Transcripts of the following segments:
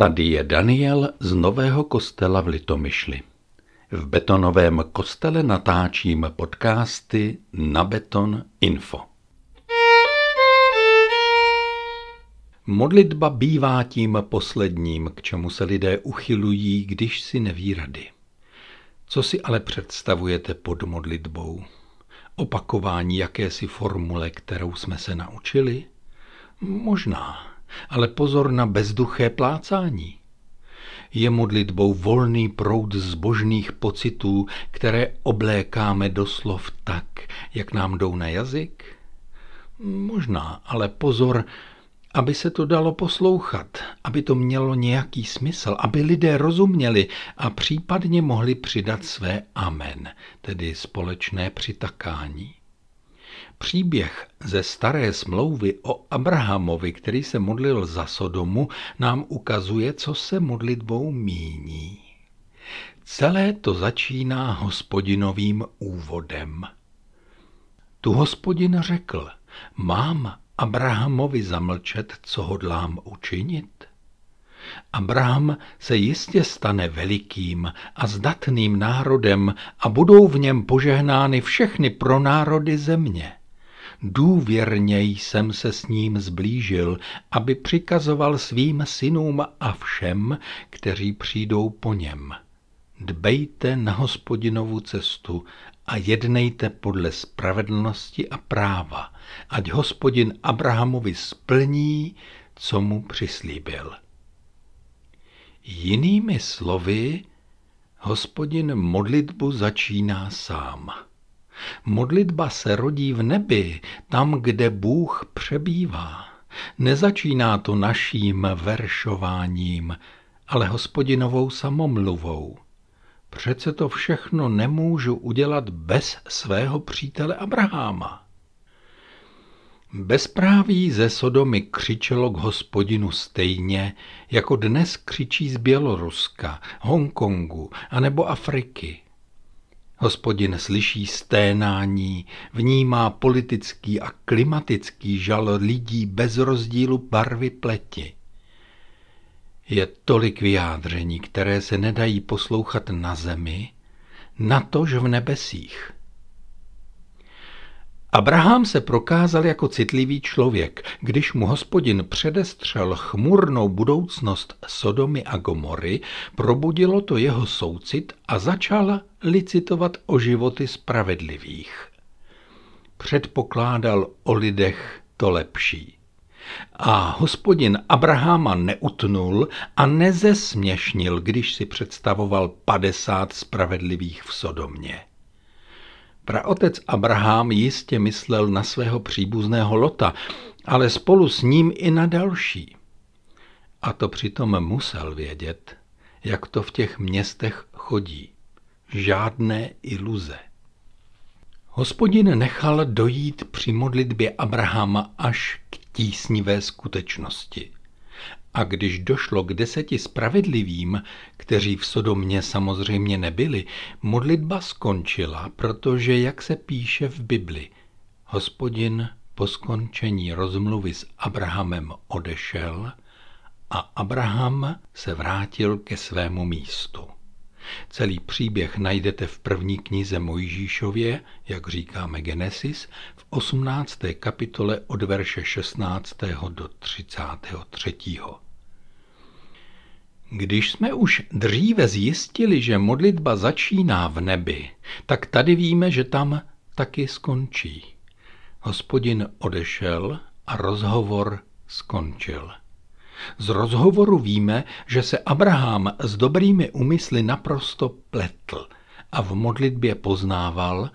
Tady je Daniel z Nového kostela v Litomyšli. V betonovém kostele natáčím podcasty na Beton Info. Modlitba bývá tím posledním, k čemu se lidé uchylují, když si neví rady. Co si ale představujete pod modlitbou? Opakování jakési formule, kterou jsme se naučili? Možná ale pozor na bezduché plácání. Je modlitbou volný proud zbožných pocitů, které oblékáme doslov tak, jak nám jdou na jazyk? Možná, ale pozor, aby se to dalo poslouchat, aby to mělo nějaký smysl, aby lidé rozuměli a případně mohli přidat své amen, tedy společné přitakání. Příběh ze staré smlouvy o Abrahamovi, který se modlil za Sodomu, nám ukazuje, co se modlitbou míní. Celé to začíná hospodinovým úvodem. Tu hospodin řekl, mám Abrahamovi zamlčet, co hodlám učinit? Abraham se jistě stane velikým a zdatným národem a budou v něm požehnány všechny pronárody země. Důvěrně jsem se s ním zblížil, aby přikazoval svým synům a všem, kteří přijdou po něm. Dbejte na hospodinovu cestu a jednejte podle spravedlnosti a práva, ať hospodin Abrahamovi splní, co mu přislíbil. Jinými slovy, hospodin modlitbu začíná sám. Modlitba se rodí v nebi, tam, kde Bůh přebývá. Nezačíná to naším veršováním, ale hospodinovou samomluvou. Přece to všechno nemůžu udělat bez svého přítele Abraháma. Bezpráví ze Sodomy křičelo k hospodinu stejně, jako dnes křičí z Běloruska, Hongkongu anebo Afriky. Hospodin slyší sténání, vnímá politický a klimatický žal lidí bez rozdílu barvy pleti. Je tolik vyjádření, které se nedají poslouchat na zemi, natož v nebesích. Abraham se prokázal jako citlivý člověk, když mu hospodin předestřel chmurnou budoucnost Sodomy a Gomory, probudilo to jeho soucit a začal licitovat o životy spravedlivých. Předpokládal o lidech to lepší. A hospodin Abraháma neutnul a nezesměšnil, když si představoval padesát spravedlivých v Sodomě. Praotec Abraham jistě myslel na svého příbuzného Lota, ale spolu s ním i na další. A to přitom musel vědět, jak to v těch městech chodí. Žádné iluze. Hospodin nechal dojít při modlitbě Abrahama až k tísnivé skutečnosti. A když došlo k deseti spravedlivým, kteří v Sodomě samozřejmě nebyli, modlitba skončila, protože, jak se píše v Bibli, hospodin po skončení rozmluvy s Abrahamem odešel a Abraham se vrátil ke svému místu. Celý příběh najdete v první knize Mojžíšově, jak říkáme Genesis, v 18. kapitole od verše 16. do 33. Když jsme už dříve zjistili, že modlitba začíná v nebi, tak tady víme, že tam taky skončí. Hospodin odešel a rozhovor skončil. Z rozhovoru víme, že se Abraham s dobrými úmysly naprosto pletl a v modlitbě poznával,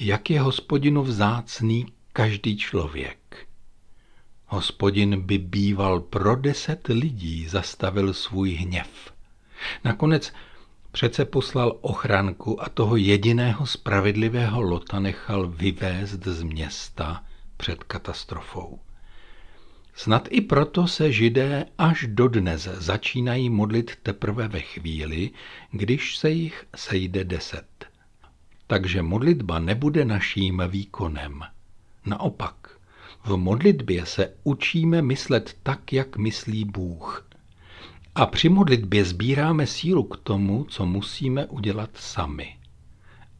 jak je hospodinu vzácný každý člověk. Hospodin by býval pro deset lidí zastavil svůj hněv. Nakonec přece poslal ochranku a toho jediného spravedlivého Lota nechal vyvést z města před katastrofou. Snad i proto se židé až dodnes začínají modlit teprve ve chvíli, když se jich sejde deset. Takže modlitba nebude naším výkonem. Naopak, v modlitbě se učíme myslet tak, jak myslí Bůh. A při modlitbě sbíráme sílu k tomu, co musíme udělat sami.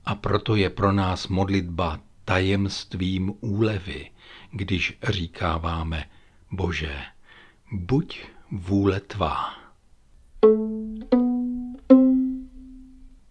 A proto je pro nás modlitba tajemstvím úlevy, když říkáváme Bože, buď vůle tvá. thank you